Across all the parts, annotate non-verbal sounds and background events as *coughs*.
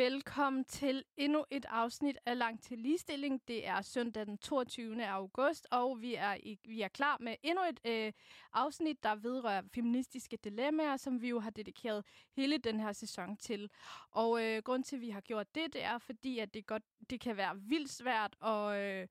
velkommen til endnu et afsnit af Langt til Ligestilling. Det er søndag den 22. august, og vi er, i, vi er klar med endnu et øh, afsnit, der vedrører feministiske dilemmaer, som vi jo har dedikeret hele den her sæson til. Og øh, grund til, at vi har gjort det, det er fordi, at det, godt, det kan være vildt svært at... Øh,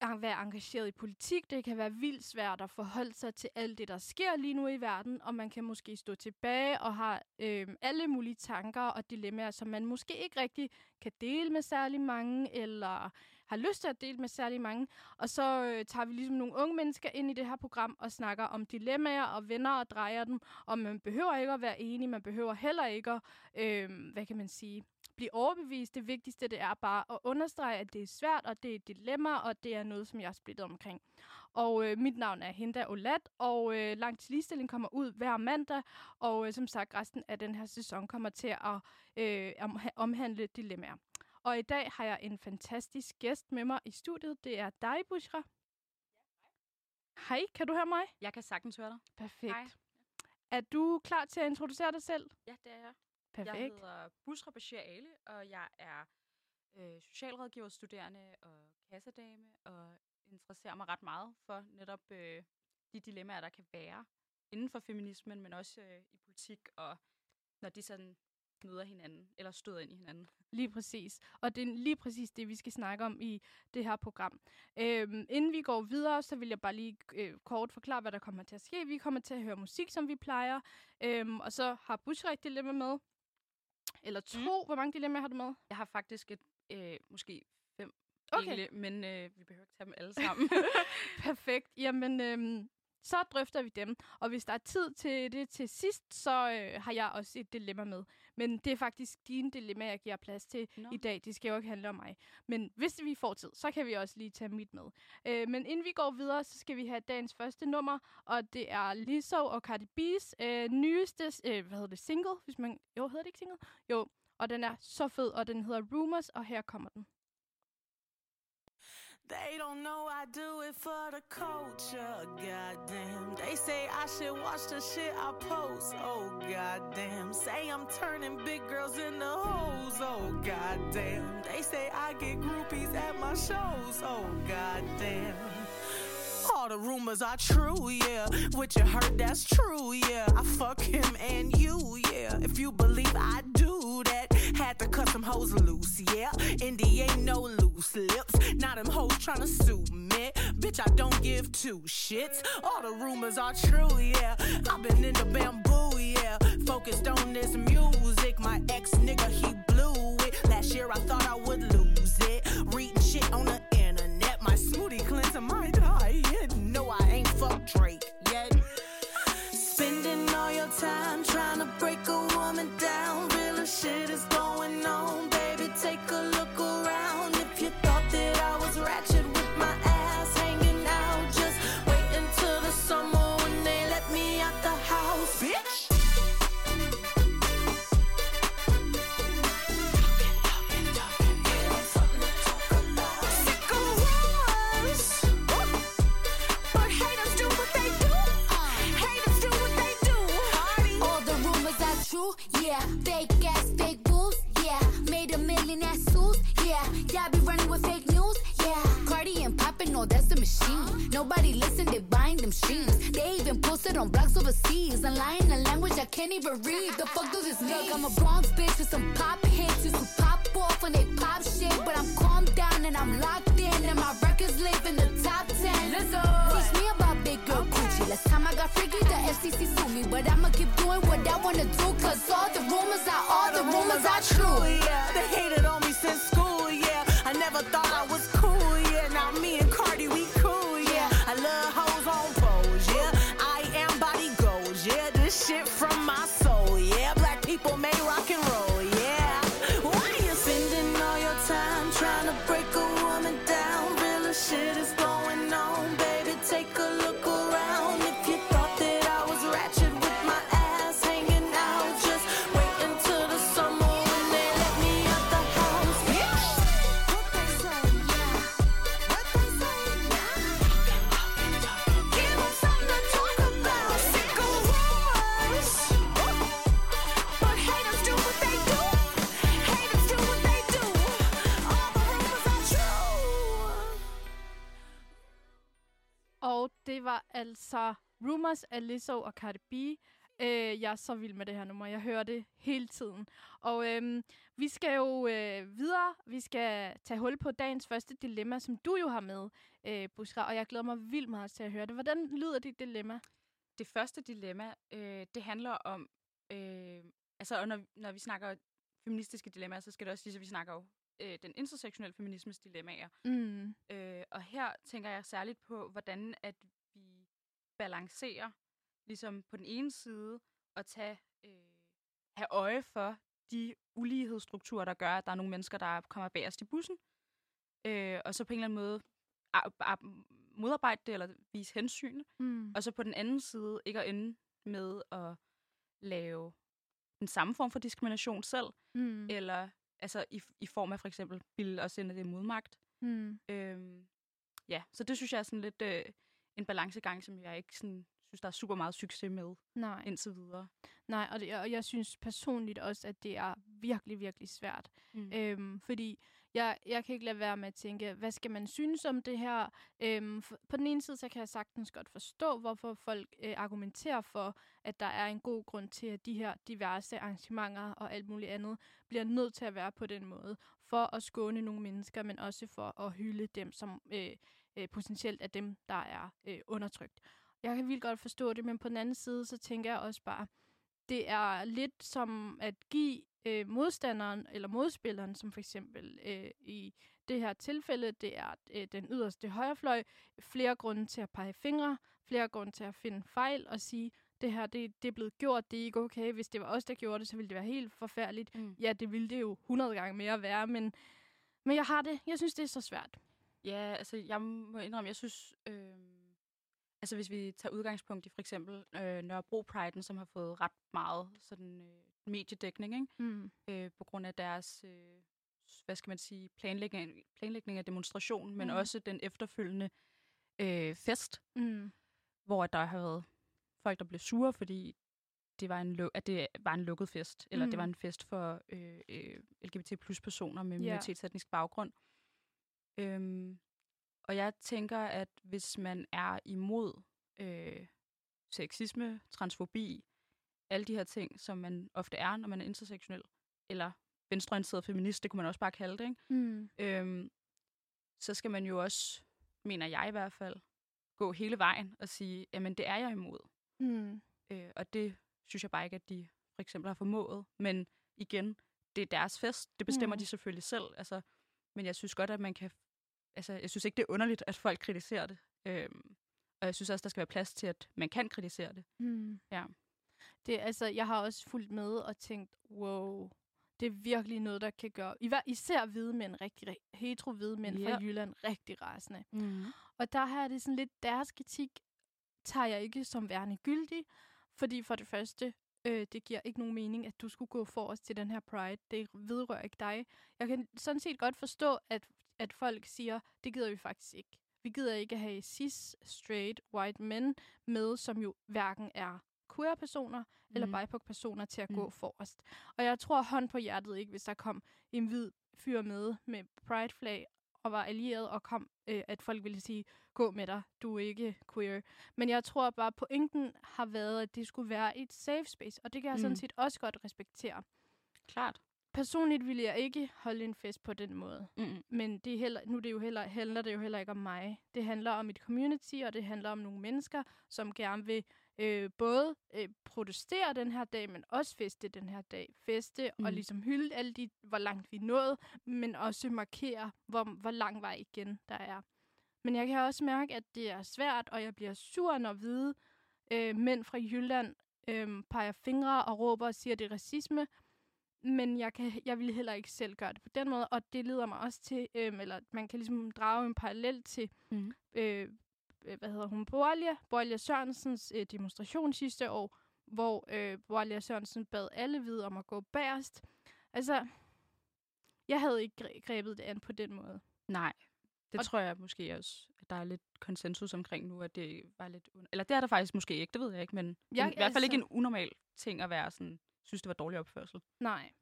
at være engageret i politik. Det kan være vildt svært at forholde sig til alt det, der sker lige nu i verden, og man kan måske stå tilbage og have øh, alle mulige tanker og dilemmaer, som man måske ikke rigtig kan dele med særlig mange, eller har lyst til at dele med særlig mange. Og så øh, tager vi ligesom nogle unge mennesker ind i det her program og snakker om dilemmaer og venner og drejer dem, og man behøver ikke at være enig, man behøver heller ikke at, øh, hvad kan man sige, blive overbevist. Det vigtigste det er bare at understrege, at det er svært, og det er et dilemma, og det er noget, som jeg har splittet omkring. Og øh, mit navn er Hinda Olat, og øh, Langt til Ligestilling kommer ud hver mandag, og øh, som sagt, resten af den her sæson kommer til at øh, omhandle dilemmaer. Og i dag har jeg en fantastisk gæst med mig i studiet. Det er dig, Bushra. Hej, kan du høre mig? Jeg kan sagtens høre dig. Perfekt. Hej. Er du klar til at introducere dig selv? Ja, det er jeg. Perfekt. Jeg hedder Busra Bashir Ali, og jeg er øh, socialrådgiverstuderende og kassedame, og interesserer mig ret meget for netop øh, de dilemmaer, der kan være inden for feminismen, men også øh, i politik, og når de sådan møder hinanden, eller støder ind i hinanden. Lige præcis. Og det er lige præcis det, vi skal snakke om i det her program. Øhm, inden vi går videre, så vil jeg bare lige øh, kort forklare, hvad der kommer til at ske. Vi kommer til at høre musik, som vi plejer, øhm, og så har Bushra et dilemma med, eller to. Mm. Hvor mange dilemmaer har du med? Jeg har faktisk et, øh, måske fem okay. egentlig, men øh, vi behøver ikke tage dem alle sammen. *laughs* Perfekt. Jamen, øh, så drøfter vi dem. Og hvis der er tid til det til sidst, så øh, har jeg også et dilemma med. Men det er faktisk dine dilemma, jeg giver plads til no. i dag. Det skal jo ikke handle om mig. Men hvis vi får tid, så kan vi også lige tage mit med. Øh, men inden vi går videre, så skal vi have dagens første nummer. Og det er Lizzo og Cardi B's øh, nyeste øh, hvad hedder det, single. Hvis man, jo, hedder det ikke single? Jo, og den er så fed, og den hedder Rumors, og her kommer den. They don't know I do it for the culture, goddamn. They say I should watch the shit I post, oh goddamn. Say I'm turning big girls into hoes, oh goddamn. They say I get groupies at my shows, oh goddamn. All the rumors are true, yeah. What you heard, that's true, yeah. I fuck him and you, yeah. If you believe I do that, had to cut some hoes loose, yeah. Indy ain't no loose lips. Now them hoes tryna sue me. Bitch, I don't give two shits. All the rumors are true, yeah. I've been in the bamboo, yeah. Focused on this music. Altså Rumors af Lizzo og Cardi B. Øh, jeg er så vild med det her nummer. Jeg hører det hele tiden. Og øhm, vi skal jo øh, videre. Vi skal tage hul på dagens første dilemma, som du jo har med, øh, Bushra. Og jeg glæder mig vildt meget til at høre det. Hvordan lyder dit dilemma? Det første dilemma, øh, det handler om, øh, altså og når, når vi snakker feministiske dilemmaer, så skal det også sige, at vi snakker jo øh, den intersektionelle feminismes dilemmaer. Mm. Øh, og her tænker jeg særligt på, hvordan at vi balancerer, ligesom på den ene side, at tage, øh, have øje for de ulighedsstrukturer, der gør, at der er nogle mennesker, der kommer bagerst i bussen, øh, og så på en eller anden måde ar- ar- modarbejde det, eller vise hensyn, Mm. og så på den anden side ikke at ende med at lave den samme form for diskrimination selv, Mm. eller altså i, i form af for eksempel bilde os ind, at det er modmagt. Mm. Øhm, ja, så det synes jeg er sådan lidt øh, en balancegang, som jeg ikke sådan, synes, der er super meget succes med Nej. indtil videre. Nej, og, det, og jeg synes personligt også, at det er virkelig, virkelig svært. Mm. Øhm, fordi jeg, jeg kan ikke lade være med at tænke, hvad skal man synes om det her? Øhm, for, på den ene side, så kan jeg sagtens godt forstå, hvorfor folk øh, argumenterer for, at der er en god grund til, at de her diverse arrangementer og alt muligt andet bliver nødt til at være på den måde, for at skåne nogle mennesker, men også for at hylde dem, som øh, øh, potentielt er dem, der er øh, undertrykt. Jeg kan vildt godt forstå det, men på den anden side, så tænker jeg også bare, det er lidt som at give øh, modstanderen eller modspilleren, som for eksempel øh, i det her tilfælde, det er øh, den yderste højrefløj, flere grunde til at pege fingre, flere grunde til at finde fejl og sige, det her, det, det er blevet gjort, det er ikke okay. Hvis det var os, der gjorde det, så ville det være helt forfærdeligt. Mm. Ja, det ville det jo 100 gange mere være, men, men jeg har det. Jeg synes, det er så svært. Ja, altså jeg må indrømme, jeg synes, øh, altså hvis vi tager udgangspunkt i for eksempel øh, Nørrebro Pride'en, som har fået ret meget sådan øh, mediedækning, ikke? Mm. Øh, på grund af deres, øh, hvad skal man sige, planlægning, planlægning af demonstrationen, men Mm. også den efterfølgende øh, fest, Mm. hvor der har været folk, der blev sure, fordi det var en, at det var en lukket fest, eller mm. det var Mm. en fest for øh, øh, LGBT plus personer med Ja. minoritetsetnisk baggrund. Øhm, og jeg tænker, at hvis man er imod øh, sexisme, transfobi, alle de her ting, som man ofte er, når man er intersektionel, eller venstreorienteret feminist, det kunne man også bare kalde det, ikke? Mm. Øhm, så skal man jo også, mener jeg i hvert fald, gå hele vejen og sige, jamen det er jeg imod. Mm. Øh, og det synes jeg bare ikke, at de for eksempel har formået. Men igen, det er deres fest. Det bestemmer Mm. de selvfølgelig selv. Altså, men jeg synes godt, at man kan... Altså, jeg synes ikke, det er underligt, at folk kritiserer det. Øhm, og jeg synes også, der skal være plads til, at man kan kritisere det. Mm. Ja. Det, altså, jeg har også fulgt med og tænkt, wow, det er virkelig noget, der kan gøre, i især hvide mænd, rigtig, rigtig hetero hvide mænd Ja. fra Jylland, rigtig rasende. Mm. Og der har det sådan lidt, deres kritik tager jeg ikke som værende gyldig, fordi for det første, øh, det giver ikke nogen mening, at du skulle gå forrest til den her Pride. Det vedrører ikke dig. Jeg kan sådan set godt forstå, at, at folk siger, det gider vi faktisk ikke. Vi gider ikke have cis, straight, white men med, som jo hverken er queer-personer mm. eller. BIPOC-personer til at Mm. gå forrest. Og jeg tror hånd på hjertet ikke, hvis der kom en hvid fyr med med pride-flag og var allieret og kom, øh, at folk ville sige, gå med dig, du er ikke queer. Men jeg tror bare, pointen har været, at det skulle være et safe space, og det kan jeg mm. sådan set også godt respektere. Klart. Personligt ville jeg ikke holde en fest på den måde. Mm. Men det er heller, nu er det jo heller, handler det jo heller ikke om mig. Det handler om et community, og det handler om nogle mennesker, som gerne vil øh, både øh, protestere den her dag, men også feste den her dag. Feste mm. og ligesom hylde alle de, hvor langt vi er nået, men også markere, hvor, hvor lang vej igen der er. Men jeg kan også mærke, at det er svært, og jeg bliver sur, når hvide øh, mænd fra Jylland øh, peger fingre og råber og siger, at det er racisme. Men jeg, kan, jeg vil heller ikke selv gøre det på den måde, og det leder mig også til, øh, eller man kan ligesom drage en parallel til, Mm. øh, øh, hvad hedder hun, Borlia, Borlia Sørensens øh, demonstration sidste år, hvor øh, Borlia Sørensen bad alle hvide om at gå bagerst. Altså, jeg havde ikke gre- grebet det an på den måde. Nej, det Og- tror jeg måske også, at der er lidt konsensus omkring nu, at det var lidt... Eller det er der faktisk måske ikke, det ved jeg ikke, men det er i hvert fald ikke altså- en unormal ting at være sådan, synes det var dårlig opførsel. Nej.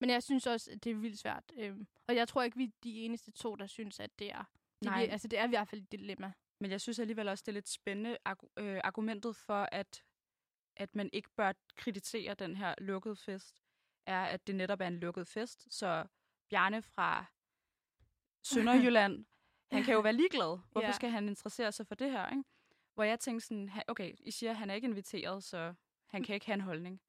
Men jeg synes også, at det er vildt svært. Øhm, og jeg tror ikke, vi er de eneste to, der synes, at det er... Det, Nej. vir- altså, det er i hvert fald et dilemma. men jeg synes alligevel også, det er lidt spændende argu- øh, argumentet for, at, at man ikke bør kritisere den her lukkede fest, er, at det netop er en lukket fest. Så Bjarne fra Sønderjylland, *laughs* han kan jo være ligeglad. Hvorfor Ja. skal han interessere sig for det her? Ikke? Hvor jeg tænkte sådan, okay, I siger, at han er ikke inviteret, så han kan ikke have en holdning.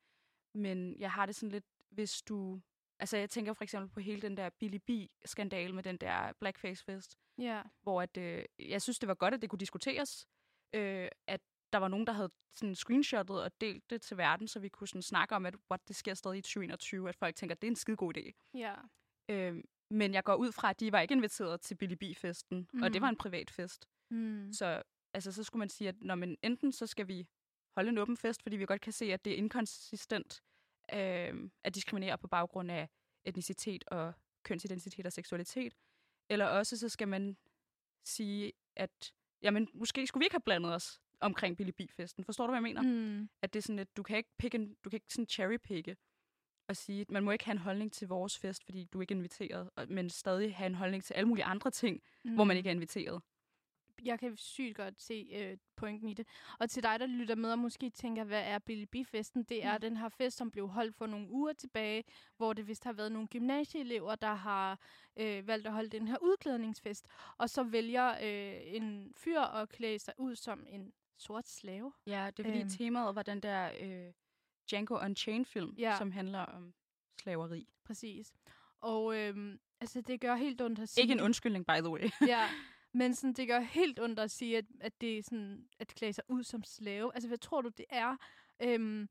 Men jeg har det sådan lidt, hvis du... Altså, jeg tænker for eksempel på hele den der Billy B-skandale med den der Blackface-fest, Ja. hvor at, øh, jeg synes, det var godt, at det kunne diskuteres, øh, at der var nogen, der havde sådan screenshottet og delt det til verden, så vi kunne sådan snakke om, at what, det sker stadig i 2021, at folk tænker, at det er en skide god idé. Ja. Øh, men jeg går ud fra, at de var ikke inviteret til Billy B-festen, mm. og det Mhm. var en privat fest. Mm. Så, altså, så skulle man sige, at når man, enten så skal vi holde en åben fest, fordi vi godt kan se, at det er inkonsistent øh, at diskriminere på baggrund af etnicitet og kønsidentitet og seksualitet. Eller også så skal man sige, at jamen, måske skulle vi ikke have blandet os omkring Billy B-festen. Forstår du, hvad jeg mener? Mm. At det er sådan, at du kan ikke, pick en, du kan ikke sådan cherrypicke og sige, at man må ikke have en holdning til vores fest, fordi du ikke er inviteret, men stadig have en holdning til alle mulige andre ting, mm. hvor man ikke er inviteret. Jeg kan sygt godt se øh, pointen i det. Og til dig, der lytter med og måske tænker, hvad er Billy B-festen? Det er Mm. den her fest, som blev holdt for nogle uger tilbage, hvor det vist har været nogle gymnasieelever, der har øh, valgt at holde den her udklædningsfest. Og så vælger øh, en fyr at klæde sig ud som en sort slave. Ja, det er fordi Øhm. øhm. temaet var den der øh, Django Unchained-film, Ja. som handler om slaveri. Præcis. Og øh, altså, det gør helt ondt at sige. Ikke en undskyldning, by the way. ja, *laughs* men sådan, det gør helt ondt at sige, at, at det er sådan, at klæde sig ud som slave. Altså, hvad tror du, det er? Øhm,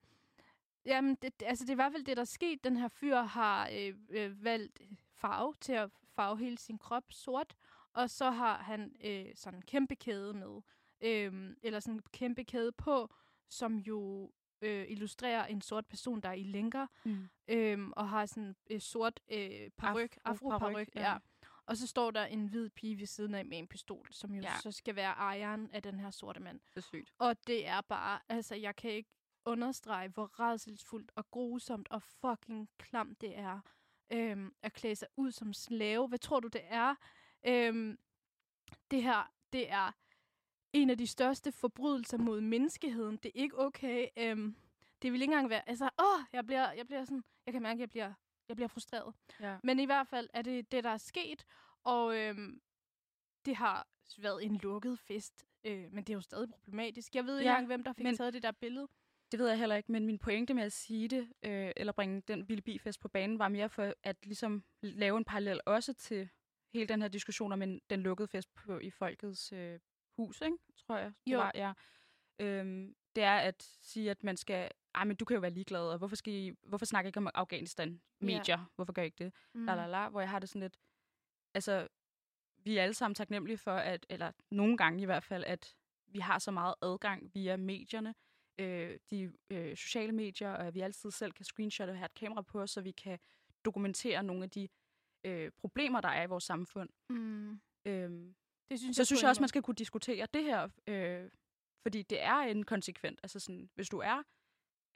jamen, det, altså, det er i hvert fald det, der er sket. Den her fyr har øh, øh, valgt farve til at farve hele sin krop sort, og så har han øh, sådan en kæmpe kæde med, øh, eller sådan en kæmpe kæde på, som jo øh, illustrerer en sort person, der er i lænker, Mm. øhm, og har sådan øh, sort øh, paryk, Afro- afro-paryk, paryk, ja. ja. Og så står der en hvid pige ved siden af med en pistol, som jo ja. så skal være ejeren af den her sorte mand. Det er sygt. Og det er bare, altså jeg kan ikke understrege, hvor redselsfuldt og grusomt og fucking klamt det er øhm, at klæde sig ud som slave. Hvad tror du, det er? Øhm, det her, det er en af de største forbrydelser mod menneskeheden. Det er ikke okay. Øhm, det vil ikke engang være, altså, åh, jeg bliver, jeg bliver sådan, jeg kan mærke, at jeg bliver, jeg bliver frustreret. Ja. Men i hvert fald er det det, der er sket, og øhm, det har været en lukket fest, øh, men det er jo stadig problematisk. Jeg ved ikke Ja, engang, hvem der fik men- taget det der billede. Det ved jeg heller ikke, men min pointe med at sige det, øh, eller bringe den Billy B-fest på banen, var mere for at ligesom lave en parallel også til hele den her diskussion om en, den lukkede fest på, i Folkets øh, hus, ikke? tror jeg. det Jo. Var, ja. øhm, det er at sige, at man skal, ej, men du kan jo være ligeglad, og hvorfor, skal I, hvorfor snakker I ikke om Afghanistan? Medier, hvorfor gør I ikke det? Mm. la, la, la, hvor jeg har det sådan lidt, altså, vi er alle sammen taknemmelige for, at, eller nogle gange i hvert fald, at vi har så meget adgang via medierne, øh, de øh, sociale medier, og at vi altid selv kan screenshotte og have et kamera på så vi kan dokumentere nogle af de øh, problemer, der er i vores samfund. Mm. Øhm, Det synes så synes på jeg også, man skal kunne diskutere det her, øh, fordi det er en konsekvent. Altså sådan, hvis du er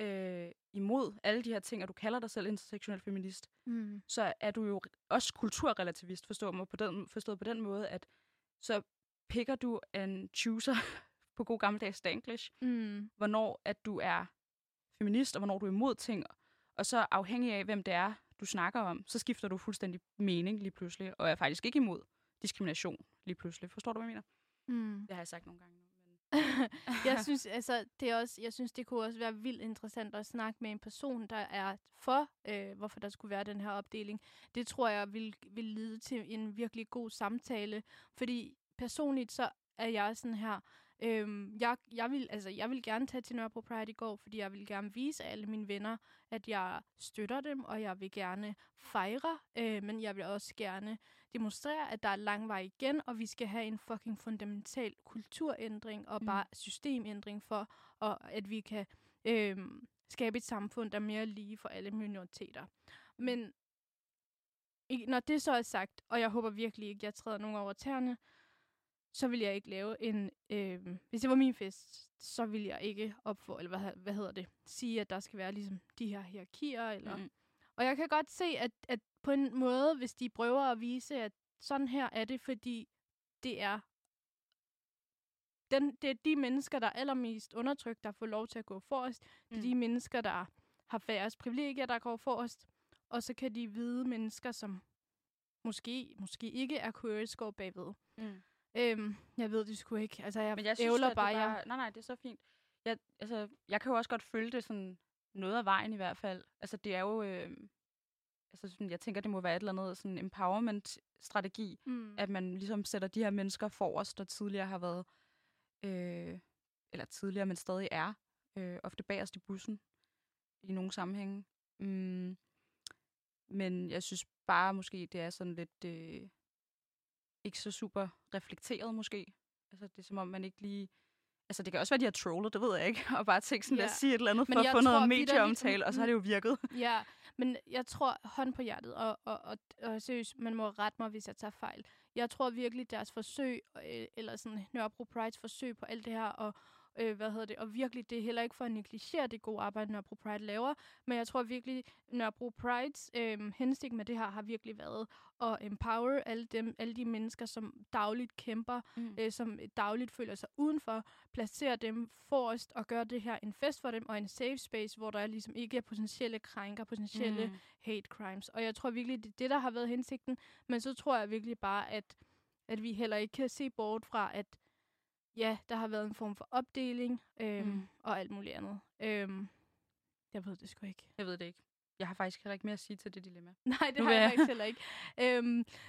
øh, imod alle de her ting, og du kalder dig selv intersektionel feminist, Mm. så er du jo også kulturrelativist, forstår mig på den, forstået på den måde, at så picker du en chooser *laughs* på god gammeldags danglish, Mm. hvornår at du er feminist, og hvornår du er imod ting, og så afhængig af, hvem det er, du snakker om, så skifter du fuldstændig mening lige pludselig, og er faktisk ikke imod diskrimination lige pludselig. Forstår du, hvad jeg mener? Mm. Det har jeg sagt nogle gange nu. *laughs* Jeg *laughs* synes altså, det er også, jeg synes, det kunne også være vildt interessant at snakke med en person, der er for, øh, hvorfor der skulle være den her opdeling. Det tror jeg vil, vil lede til en virkelig god samtale, fordi personligt så er jeg sådan her, øhm, jeg, jeg, vil, altså, jeg vil gerne tage til Nørrebro Pride i går, fordi jeg vil gerne vise alle mine venner, at jeg støtter dem, og jeg vil gerne fejre, øh, men jeg vil også gerne demonstrere, at der er lang vej igen, og vi skal have en fucking fundamental kulturændring og Mm. bare systemændring for, og at vi kan øh, skabe et samfund, der er mere lige for alle minoriteter. Men når det så er sagt, og jeg håber virkelig ikke, jeg træder nogen over tæerne, så vil jeg ikke lave en... Øh, hvis det var min fest, så vil jeg ikke opfordre, eller hvad, hvad hedder det, sige, at der skal være ligesom de her hierarkier, eller... Mm. Og jeg kan godt se, at, at på en måde, hvis de prøver at vise, at sådan her er det, fordi det er den, det er de mennesker, der er allermest undertrykt, der får lov til at gå forrest. Det er Mm. de mennesker, der har færrest privilegier, der går forrest. Og så kan de hvide mennesker, som måske, måske ikke er queers, gå bagved. Mm. Øhm, jeg ved det sgu ikke. Altså, jeg, Men jeg synes, ævler at bare, det jeg bare... Nej, nej, det er så fint. Jeg, altså, jeg kan jo også godt følge det sådan noget af vejen i hvert fald. Altså, det er jo... Øh, altså, sådan, jeg tænker, det må være et eller andet sådan empowerment-strategi, Mm. at man ligesom sætter de her mennesker forrest, der tidligere har været... Øh, eller tidligere, men stadig er øh, ofte bagerst i bussen i nogle sammenhænge. Mm, men jeg synes bare måske, det er sådan lidt... Øh, ikke så super reflekteret måske. Altså, det er som om, man ikke lige... Altså, det kan også være, de har trollet, det ved jeg ikke. *laughs* Og bare tænkt sådan, lad os Ja. sige et eller andet for at få noget medieomtale, og så har det jo *laughs* virket. Ja, men jeg tror hånd på hjertet, og, og, og, og seriøst, man må rette mig, hvis jeg tager fejl. Jeg tror virkelig, deres forsøg, øh, eller sådan Nørrebro Prides forsøg på alt det her, og øh, hvad hedder det, og virkelig, det er heller ikke for at negligere det gode arbejde, Nørrebro Pride laver, men jeg tror virkelig, Nørrebro Prides øh, hensigt med det her har virkelig været at empower alle, dem, alle de mennesker, som dagligt kæmper, Mm. øh, som dagligt føler sig udenfor, placere dem forrest og gøre det her en fest for dem, og en safe space, hvor der ligesom ikke er potentielle krænker, potentielle Mm. hate crimes. Og jeg tror virkelig, det er det, der har været hensigten. Men så tror jeg virkelig bare, at, at vi heller ikke kan se bort fra, at ja, der har været en form for opdeling øhm, Mm. og alt muligt andet. Øhm, jeg ved det sgu ikke. Jeg ved det ikke. Jeg har faktisk heller ikke mere at sige til det dilemma. *laughs* Nej, det Nu har jeg jeg- faktisk heller ikke. Øhm,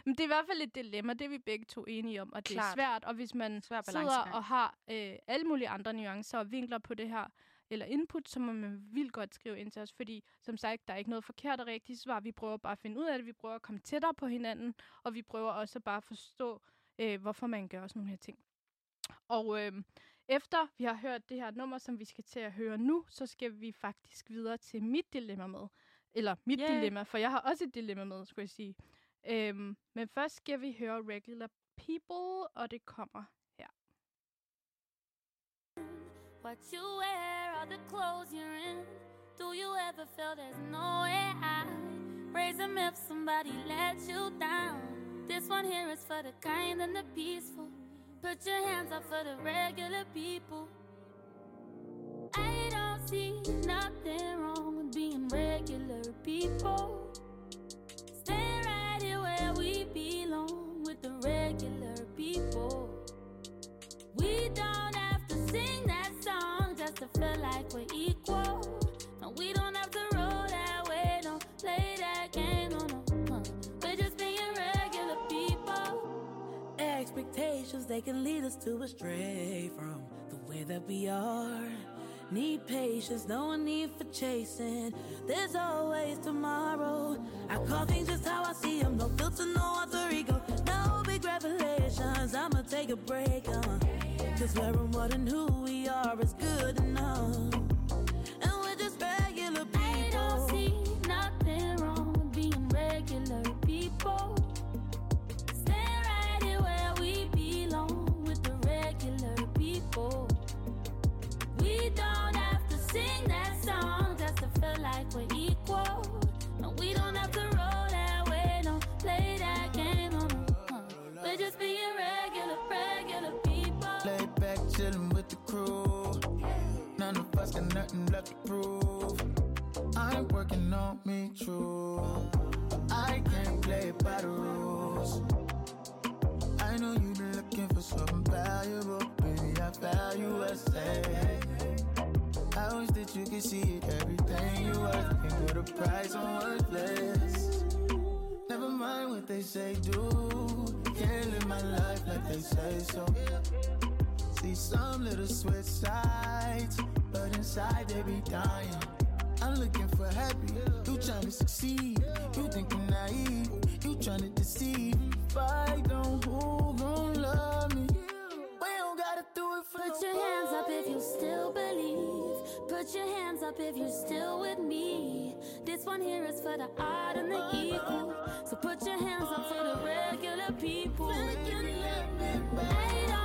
men det er i hvert fald et dilemma, det er vi begge to enige om, og det Klart. er svært. Og hvis man Svær sidder og har øh, alle mulige andre nuancer og vinkler på det her, eller input, så må man vildt godt skrive ind til os, fordi som sagt, der er ikke noget forkert og rigtigt svar. Vi prøver bare at finde ud af det, vi prøver at komme tættere på hinanden, og vi prøver også bare at forstå, øh, hvorfor man gør sådan nogle her ting. Og øh, efter vi har hørt det her nummer, som vi skal til at høre nu, så skal vi faktisk videre til mit dilemma med. Eller mit Yay. dilemma, for jeg har også et dilemma med, skulle jeg sige. Øhm, men først skal vi høre Regular People, og det kommer her. What you wear, all the clothes you're in. Do you ever feel there's no way out? Raise them if somebody let you down. This one here is for the kind and the peaceful. Put your hands up for the regular people. I don't see nothing wrong with being regular people. Stay right here where we belong with the regular people. We don't have to sing that song just to feel like we're Expectations, they can lead us to astray from the way that we are. Need patience, no need for chasing. There's always tomorrow. I call things just how I see them. No filter, no alter ego. No big revelations. I'ma take a break, uh. Cause wearing what and who we are is good enough. We're equal. No, we don't have to roll that way, don't play that game, no, no. We're just being regular, regular people. Lay back, chillin' with the crew. None of us got nothing left to prove. I'm working on me true. I can't play by the rules. I know you been looking for something valuable, baby. I value us. I wish that you could see it, everything you worth. Can put a price on worthless. Never mind what they say, do. Can't live my life like they say so. See some little switch sides, but inside they be dying. I'm looking for happy, you trying to succeed. You thinking naive, you trying to deceive. Fight on who gon' love me. We don't gotta do it for Put your hands up if you still believe. Put your hands up if you're still with me. This one here is for the odd and the equal. So put your hands up for the regular people. I don't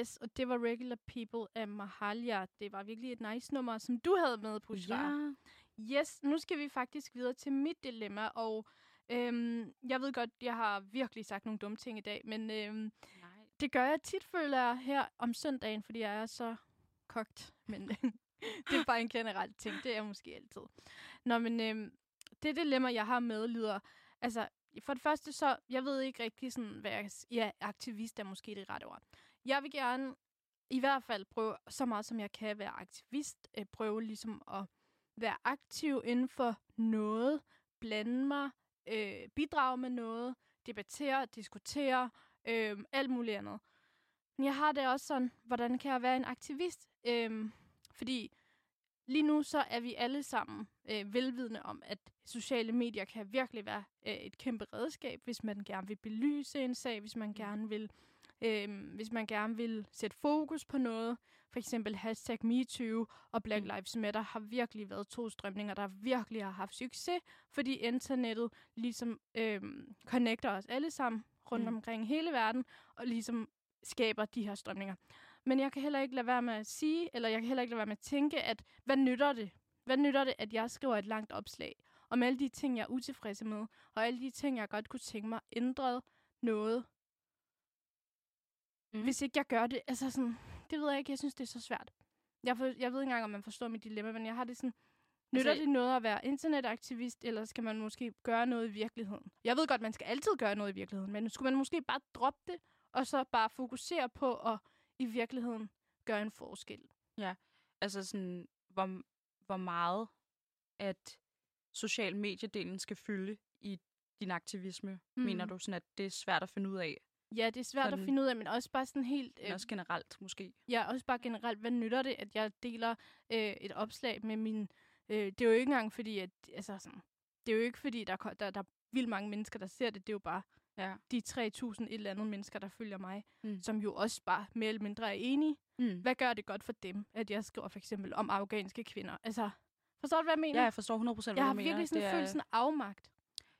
Yes, og det var Regular People af Mahalia. Det var virkelig et nice nummer, som du havde med, Bushra. Ja. Yes, nu skal vi faktisk videre til mit dilemma, og øhm, jeg ved godt, jeg har virkelig sagt nogle dumme ting i dag, men øhm, Nej. det gør jeg tit, føler jeg, her om søndagen, fordi jeg er så kogt, men *laughs* det er bare en generel ting, det er jeg måske altid. Nå, men øhm, det dilemma, jeg har med, lyder, altså, for det første så, jeg ved ikke rigtig sådan, hvad jeg, ja, aktivist er måske det rette ord. Jeg vil gerne i hvert fald prøve så meget, som jeg kan være aktivist, øh, prøve ligesom at være aktiv inden for noget, blande mig, øh, bidrage med noget, debattere, diskutere, øh, alt muligt andet. Men jeg har det også sådan, hvordan kan jeg være en aktivist? Øh, fordi lige nu så er vi alle sammen øh, velvidende om, at sociale medier kan virkelig være øh, et kæmpe redskab, hvis man gerne vil belyse en sag, hvis man gerne vil øh, hvis man gerne vil sætte fokus på noget. For eksempel hashtag MeToo og Black Mm. Lives Matter har virkelig været to strømninger, der virkelig har haft succes, fordi internettet ligesom øh, connecter os alle sammen rundt Mm. omkring hele verden, og ligesom skaber de her strømninger. Men jeg kan heller ikke lade være med at sige, eller jeg kan heller ikke lade være med at tænke, at hvad nytter det? Hvad nytter det, at jeg skriver et langt opslag om alle de ting, jeg er utilfredse med, og alle de ting, jeg godt kunne tænke mig ændret noget, Mm. hvis ikke jeg gør det. Altså sådan, det ved jeg ikke, jeg synes, det er så svært. Jeg, for, jeg ved ikke engang, om man forstår mit dilemma, men jeg har det sådan, nytter Altså- det noget at være internetaktivist, eller skal man måske gøre noget i virkeligheden? Jeg ved godt, man skal altid gøre noget i virkeligheden, men skulle man måske bare droppe det, og så bare fokusere på at i virkeligheden gøre en forskel? Altså sådan, hvor, hvor meget at social mediedelen skal fylde i din aktivisme, mm. mener Mm. du sådan, at det er svært at finde ud af? Ja, det er svært Sådan- at finde ud af, men også bare sådan helt... Øh. Også generelt måske? Ja, også bare generelt, hvad nytter det, at jeg deler øh, et opslag med min... Øh, det er jo ikke engang fordi, at... Altså sådan, det er jo ikke fordi, der, der, der er vildt mange mennesker, der ser det. Det er jo bare Ja. de 3.000 et eller andet mennesker, der følger mig, Mm. som jo også bare mere eller mindre er enige. Mm. Hvad gør det godt for dem, at jeg skriver for eksempel om afghanske kvinder? Altså, forstår du, hvad jeg mener? Ja, jeg forstår 100% hvad jeg har du mener. virkelig sådan Det følt sådan afmagt.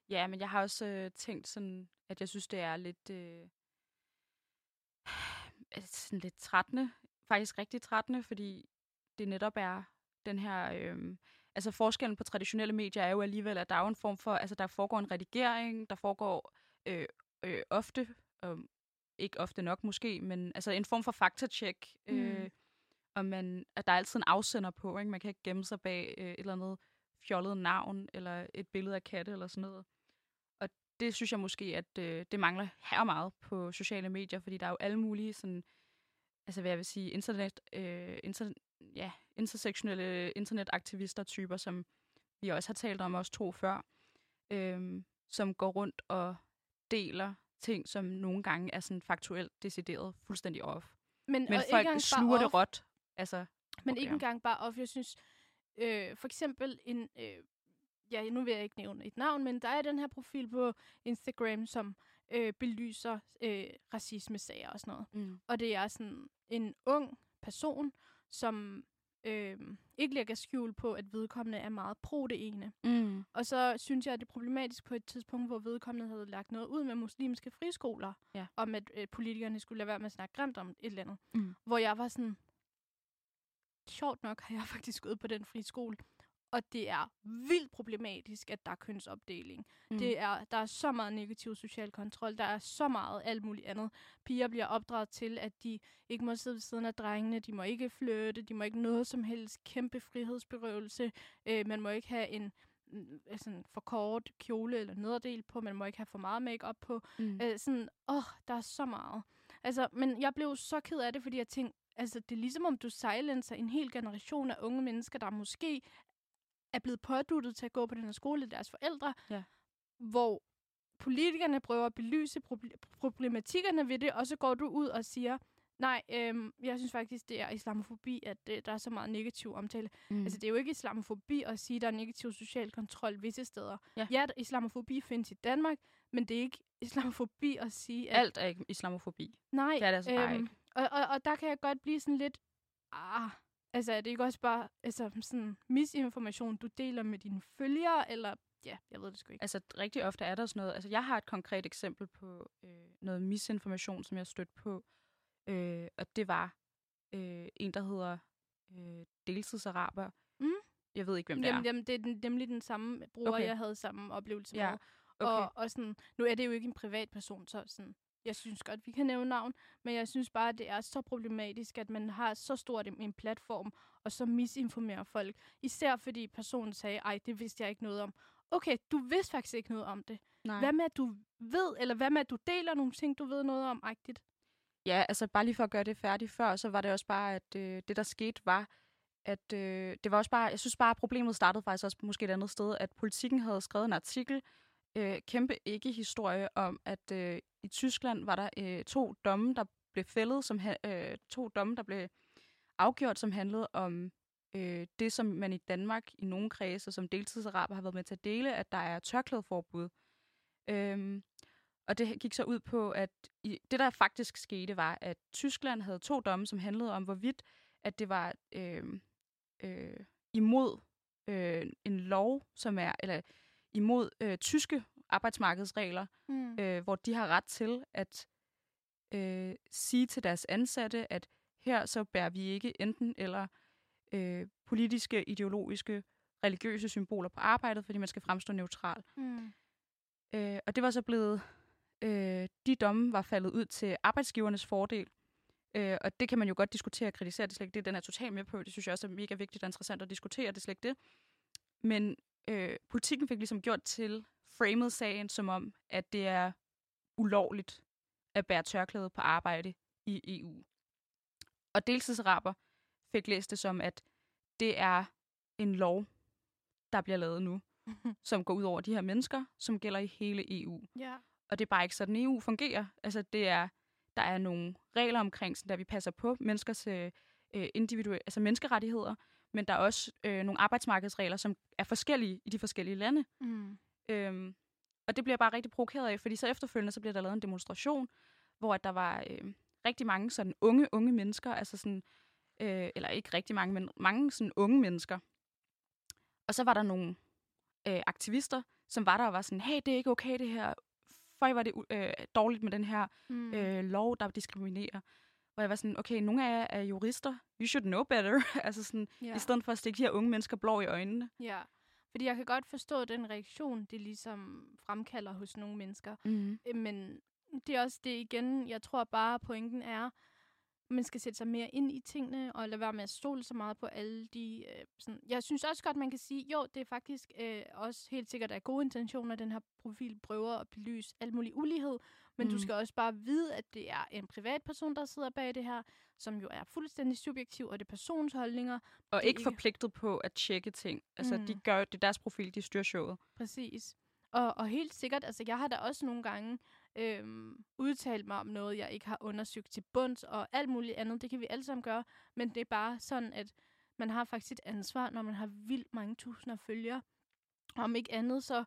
Ja, men jeg har også øh, tænkt sådan, at jeg synes, det er lidt... Øh, sådan lidt trættende. Faktisk rigtig trættende, fordi det netop er den her... Øh, altså forskellen på traditionelle medier er jo alligevel, at der er en form for... Altså der foregår en redigering, der foregår øh, øh, ofte, øh, ikke ofte nok måske, men altså en form for faktatjek. Øh, Mm. og man, at der er altid en afsender på, ikke? Man kan ikke gemme sig bag øh, et eller andet fjollet navn, eller et billede af katte, eller sådan noget. Det synes jeg måske, at øh, det mangler her meget på sociale medier, fordi der er jo alle mulige sådan, altså hvad jeg vil sige, internet, øh, inter, ja, intersektionelle internetaktivister typer, som vi også har talt om, os to før, øh, som går rundt og deler ting, som nogle gange er sådan faktuelt decideret fuldstændig off. Men, Men folk sluger det råt. Altså, Men Okay. ikke engang bare off. Jeg synes, øh, for eksempel en... Øh, ja, nu vil jeg ikke nævne et navn, men der er den her profil på Instagram, som øh, belyser øh, racisme-sager og sådan noget. mm. Og det er sådan en ung person, som øh, ikke lægger skjul på, at vedkommende er meget pro det ene. Mm. Og så synes jeg, at det er problematisk på et tidspunkt, hvor vedkommende havde lagt noget ud med muslimske friskoler, Ja. om at øh, politikerne skulle lade være med at snakke grimt om et eller andet. Mm. Hvor jeg var sådan, sjovt nok har jeg *laughs* faktisk gået på den friskole, og det er vildt problematisk, at der er kønsopdeling. Mm. Det er, der er så meget negativ social kontrol, der er så meget alt muligt andet. Piger bliver opdraget til, at de ikke må sidde ved siden af drengene, de må ikke flytte, de må ikke noget som helst kæmpe frihedsberøvelse, øh, man må ikke have en mm, en for kort kjole eller nederdel på, man må ikke have for meget makeup på. Mm. Øh, sådan, åh, oh, der er så meget. Altså, men jeg blev så ked af det, fordi jeg tænkte, altså, det er ligesom om du silencer en hel generation af unge mennesker, der måske er blevet påduttet til at gå på den her skole af deres forældre, Ja. hvor politikerne prøver at belyse proble- problematikkerne ved det, og så går du ud og siger, nej, øhm, jeg synes faktisk, det er islamofobi, at øh, der er så meget negativ omtale. Mm. Altså, det er jo ikke islamofobi at sige, at der er negativ social kontrol visse steder. Ja. ja islamofobi findes i Danmark, men det er ikke *laughs* islamofobi at sige, at... Alt er ikke islamofobi. Nej, Det er det altså bare ikke. Og, og, og der kan jeg godt blive sådan lidt... Ah, altså, er det ikke også bare altså, sådan misinformation, du deler med dine følgere, eller... Ja, jeg ved det sgu ikke. Altså, rigtig ofte er der sådan noget. Altså, jeg har et konkret eksempel på øh, noget misinformation, som jeg stødt på Øh, og det var øh, en, der hedder øh, deltidsaraber. Mm. Jeg ved ikke, hvem det Jamen, er. jamen, det er den- nemlig den samme bruger, Okay. jeg havde samme oplevelse Ja, med. okay. Og, og sådan, nu er det jo ikke en privat person, så sådan, jeg synes godt, vi kan nævne navn, men jeg synes bare, at det er så problematisk, at man har så stort en, platform, og så misinformerer folk. Især fordi personen sagde, ej, det vidste jeg ikke noget om. Okay, du vidste faktisk ikke noget om det. Nej. Hvad med, at du ved, eller hvad med, at du deler nogle ting, du ved noget om, agtigt? Ja, altså bare lige for at gøre det færdigt før, så var det også bare, at øh, det der skete var, at øh, det var også bare, jeg synes bare, at problemet startede faktisk også måske et andet sted, at politikken havde skrevet en artikel, øh, kæmpe ikke-historie om, at øh, i Tyskland var der øh, to domme, der blev fældet, som øh, to domme, der blev afgjort, som handlede om øh, det, som man i Danmark i nogle kredse, som deltidsaraber har været med til at dele, at der er tørklædeforbud. Øhm, og det gik så ud på, at i, det, der faktisk skete, var, at Tyskland havde to domme, som handlede om, hvorvidt at det var øh, øh, imod øh, en lov, som er, eller imod øh, tyske arbejdsmarkedsregler, Mm. øh, hvor de har ret til at øh, sige til deres ansatte, at her så bærer vi ikke enten eller øh, politiske, ideologiske, religiøse symboler på arbejdet, fordi man skal fremstå neutral. Mm. Øh, og det var så blevet, øh, de domme var faldet ud til arbejdsgivernes fordel. Øh, og det kan man jo godt diskutere og kritisere, det er slet ikke det, den er totalt med på. Det synes jeg også er mega vigtigt og interessant at diskutere, det er slet ikke det. Men øh, politikken fik ligesom gjort til framet sagen som om, at det er ulovligt at bære tørklæde på arbejde i EU. Og deltidsaraber fik læst det som, at det er en lov, der bliver lavet nu, *laughs* som går ud over de her mennesker, som gælder i hele EU. ja. Og det er bare ikke sådan, EU fungerer. Altså, det er, der er nogle regler omkring, sådan, der vi passer på menneskers øh, individuelle, altså menneskerettigheder, men der er også øh, nogle arbejdsmarkedsregler, som er forskellige i de forskellige lande. Mm. Øhm, og det bliver jeg bare rigtig provokeret af, fordi så efterfølgende, så bliver der lavet en demonstration, hvor at der var øh, rigtig mange sådan unge, unge mennesker, altså sådan, øh, eller ikke rigtig mange, men mange sådan unge mennesker. Og så var der nogle øh, aktivister, som var der og var sådan, hey, det er ikke okay det her, for var det øh, dårligt med den her Mm. øh, lov, der diskriminerer. Hvor jeg var sådan, okay, nogle af jer er jurister, you should know better. *laughs* altså sådan, ja. i stedet for at stikke de her unge mennesker blå i øjnene. Ja, fordi jeg kan godt forstå den reaktion, det ligesom fremkalder hos nogle mennesker. Mm. Øh, Men det er også det igen, jeg tror bare, pointen er, at man skal sætte sig mere ind i tingene, og lade være med at stole så meget på alle de... Øh, sådan. Jeg synes også godt, man kan sige, jo, det er faktisk øh, også helt sikkert af gode intentioner, den her profil prøver at belyse al mulig ulighed, men mm. Du skal også bare vide, at det er en privatperson, der sidder bag det her, som jo er fuldstændig subjektiv, og det er persons holdninger, Og ikke ikke- forpligtet på at tjekke ting. Altså, Mm. de gør, det er deres profil, de styrer showet. Præcis. Og, og helt sikkert, altså jeg har da også nogle gange øhm, udtalt mig om noget, jeg ikke har undersøgt til bunds, og alt muligt andet, det kan vi alle sammen gøre, men det er bare sådan, at man har faktisk et ansvar, når man har vildt mange tusinder følgere. Om ikke andet, så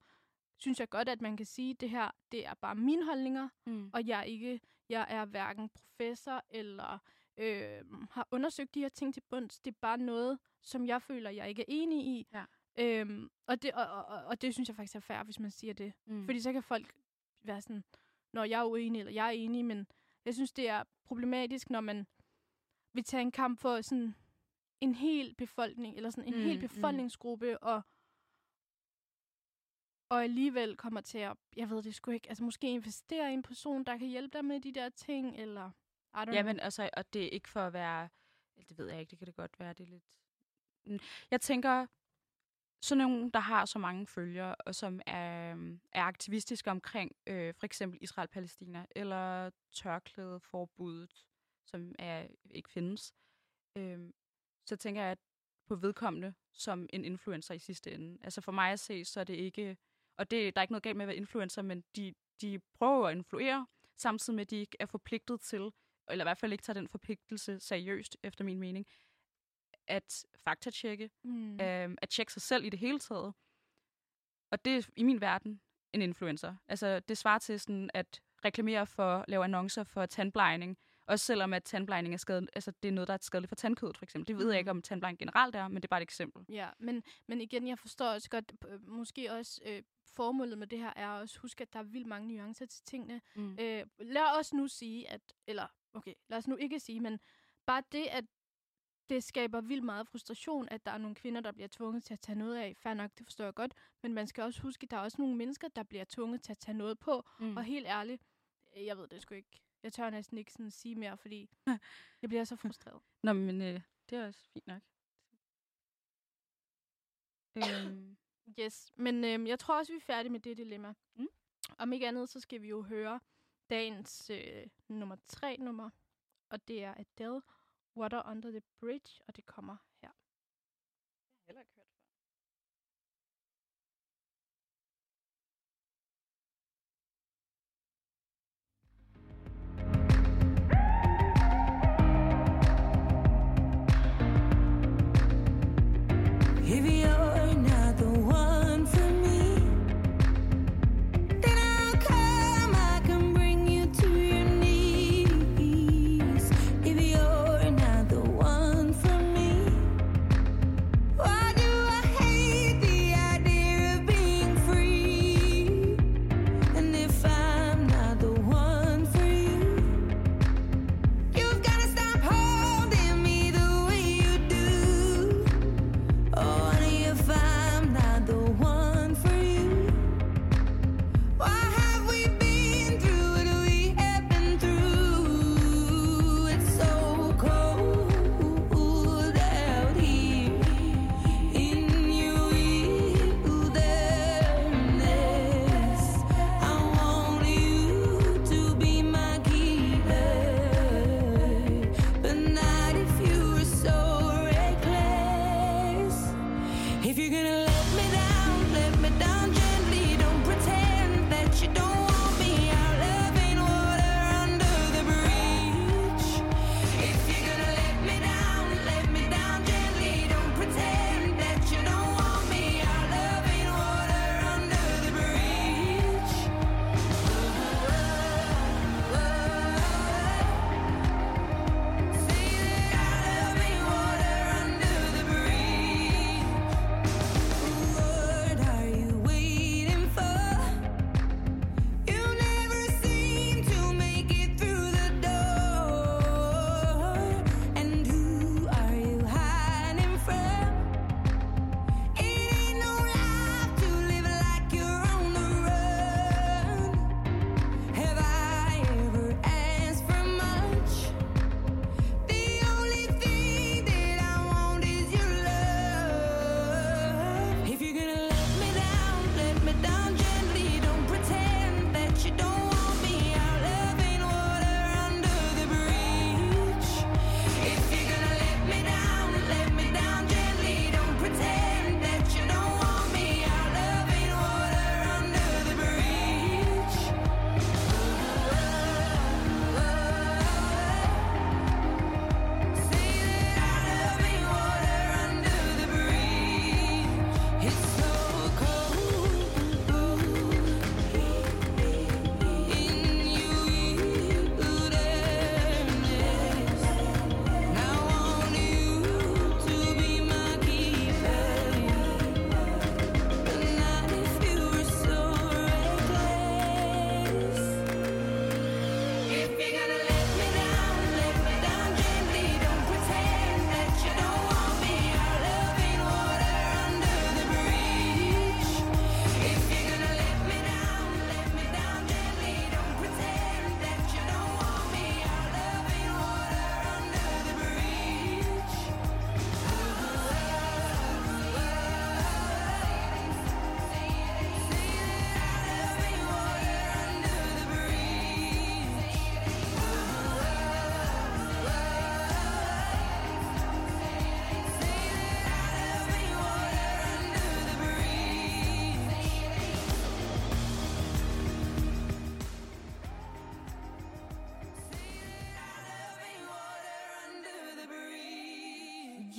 synes jeg godt, at man kan sige, at det her, det er bare mine holdninger, Mm. og jeg er ikke, jeg er hverken professor eller øh, har undersøgt de her ting til bunds. Det er bare noget, som jeg føler, jeg ikke er enig i. Ja. Øhm, og, det, og, og, og, det synes jeg faktisk er fair, hvis man siger det. Mm. Fordi så kan folk være sådan, når jeg er uenig, eller jeg er enig, men jeg synes, det er problematisk, når man vil tage en kamp for sådan en hel befolkning, eller sådan en Mm, hel mm. befolkningsgruppe, og, og alligevel kommer til at, jeg ved det sgu ikke, altså måske investere i en person, der kan hjælpe dig med de der ting, eller I don't Ja, know. men altså, og det er ikke for at være... Det ved jeg ikke, det kan det godt være, det er lidt... Jeg tænker, sådan nogen, der har så mange følgere, og som er, er aktivistiske omkring øh, for eksempel Israel-Palæstina, eller tørklædeforbuddet, som er, ikke findes, øh, så tænker jeg at på vedkommende som en influencer i sidste ende. Altså for mig at se, så er det ikke... Og det, der er ikke noget galt med at være influencer, men de, de prøver at influere, samtidig med, at de ikke er forpligtet til, eller i hvert fald ikke tager den forpligtelse seriøst, efter min mening, at faktatjekke, mm. øhm, at tjekke sig selv i det hele taget. Og det er i min verden en influencer. Altså, det svarer til sådan at reklamere for, at lave annoncer for tandplejning, også selvom at tandplejning er skadeligt, altså det er noget, der er skadeligt for tandkødet, for eksempel. Det ved jeg ikke, om tandplejning generelt er, men det er bare et eksempel. Ja, men, men igen, jeg forstår også godt, måske også øh, formålet med det her er også, husk, at der er vildt mange nuancer til tingene. Mm. Øh, lad os nu sige, at, eller okay, lad os nu ikke sige, men bare det, at det skaber vildt meget frustration, at der er nogle kvinder, der bliver tvunget til at tage noget af. Fair nok, det forstår jeg godt. Men man skal også huske, at der er også nogle mennesker, der bliver tvunget til at tage noget på. Mm. Og helt ærligt, øh, jeg ved det sgu ikke. Jeg tør næsten ikke sådan sige mere, fordi *laughs* jeg bliver så frustreret. Nå, men øh, det er også fint nok. *coughs* øhm, Yes, men øhm, jeg tror også, vi er færdige med det dilemma. Mm. Om ikke andet, så skal vi jo høre dagens øh, nummer tre nummer, og det er Adele, Water Under the Bridge, og det kommer her. heller ikke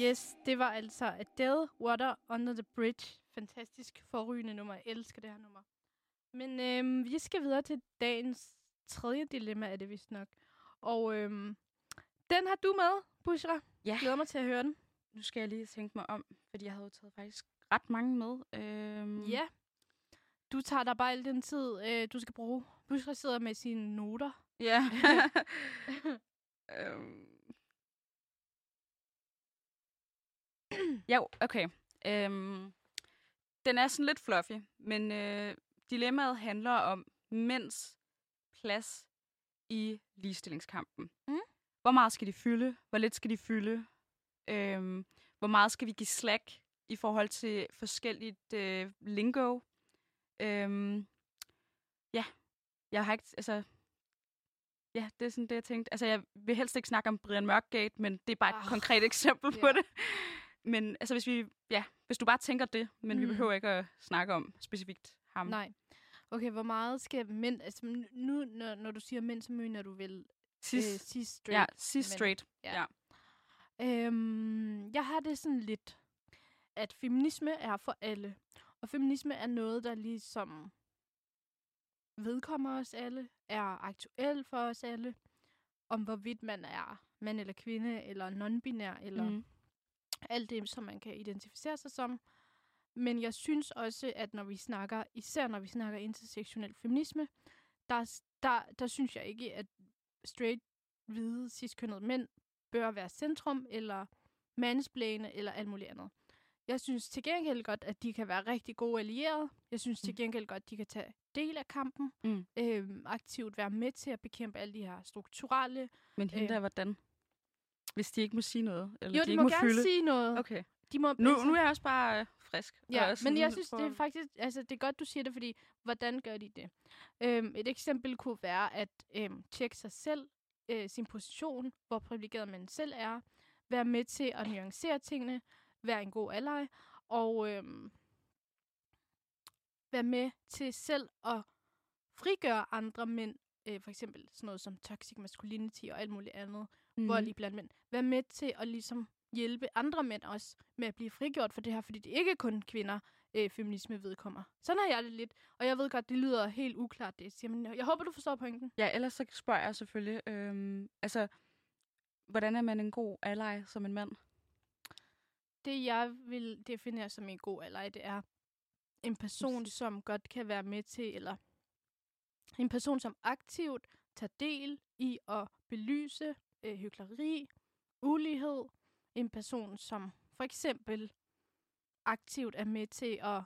Yes, det var altså Adele, Water Under the Bridge. Fantastisk forrygende nummer. Jeg elsker det her nummer. Men øhm, vi skal videre til dagens tredje dilemma, er det vist nok. Og øhm, den har du med, Bushra. Ja. Glæder mig til at høre den. Nu skal jeg lige tænke mig om, fordi jeg havde taget faktisk ret mange med. Øhm, Ja. Du tager dig bare al den tid, øh, du skal bruge. Bushra sidder med sine noter. Ja. *laughs* Øhm. *clears throat* jo, okay. Øhm, den er sådan lidt fluffy, men øh, dilemmaet handler om mænds plads i ligestillingskampen. Mm. Hvor meget skal de fylde? Hvor lidt skal de fylde? Øhm, hvor meget skal vi give slack i forhold til forskelligt øh, lingo? Øhm, ja, jeg har ikke, altså, ja, det er sådan det, jeg tænkte. Altså, jeg vil helst ikke snakke om Brian Mørkgate, men det er bare et Ah, konkret eksempel på ja. det. Men altså, hvis vi, ja, hvis du bare tænker det, men mm. vi behøver ikke at snakke om specifikt ham. Nej. Okay, hvor meget skal mænd... Altså, nu, når, når du siger mænd, så mener du vel Cis, øh, cis straight. ja, cis mænd. straight. Ja. Ja. Øhm, jeg har det sådan lidt, at feminisme er for alle. Og feminisme er noget, der ligesom vedkommer os alle, er aktuel for os alle, om hvorvidt man er mand eller kvinde, eller non-binær, eller mm. Alt det, som man kan identificere sig som. Men jeg synes også, at når vi snakker, især når vi snakker intersektionel feminisme, der, der, der synes jeg ikke, at straight, hvide, ciskønnede mænd bør være centrum, eller mansplane, eller alt muligt andet. Jeg synes til gengæld godt, at de kan være rigtig gode allierede. Jeg synes til Mm. gengæld godt, at de kan tage del af kampen. Mm. Øhm, aktivt være med til at bekæmpe alle de her strukturelle... Men hende Øh. der, hvordan? Hvis de ikke må sige noget? Eller Jo, de, de, må, må gerne fylde? sige noget. Okay. De må, Nu, altså- nu er jeg også bare øh, frisk. Ja, og men jeg synes, det er faktisk, altså det er godt, du siger det, fordi hvordan gør de det? Øhm, et eksempel kunne være at øhm, tjekke sig selv, øh, sin position, hvor privilegeret man selv er, være med til at nuancere tingene, være en god ally, og øhm, være med til selv at frigøre andre mænd, øh, for eksempel sådan noget som toxic masculinity og alt muligt andet, mm. vold i blandt mænd. Være med til at ligesom hjælpe andre mænd også med at blive frigjort for det her, fordi det ikke kun kvinder, øh, feminisme vedkommer. Sådan har jeg det lidt, og jeg ved godt, det lyder helt uklart, det jeg siger, men jeg håber, du forstår pointen. Ja, ellers så spørger jeg selvfølgelig, øhm, altså, hvordan er man en god ally som en mand? Det, jeg vil definere som en god ally, det er en person, som godt kan være med til, eller en person, som aktivt tager del i at belyse øh, hykleri, ulighed. En person, som for eksempel aktivt er med til at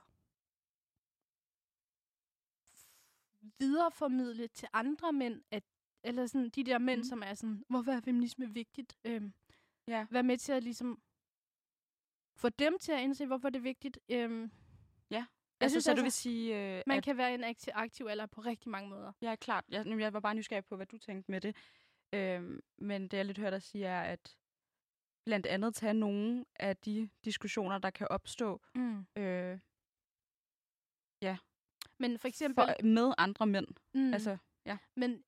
videreformidle til andre mænd, at, eller sådan de der mænd, mm. som er sådan, hvorfor er feminisme vigtigt? Øhm, Ja. Være med til at ligesom få dem til at indse, hvorfor det er vigtigt. Øhm, Jeg altså, synes så du altså, vil sige, øh, man at kan være en aktiv, aktiv alder på rigtig mange måder. er klart, jeg, jeg var bare nysgerrig på, hvad du tænkte med det. Øhm, men det, jeg lidt hørte dig sige, er, at blandt andet tage nogle af de diskussioner, der kan opstå Mm. øh, Men for eksempel... for, med andre mænd. mm. Altså, Men,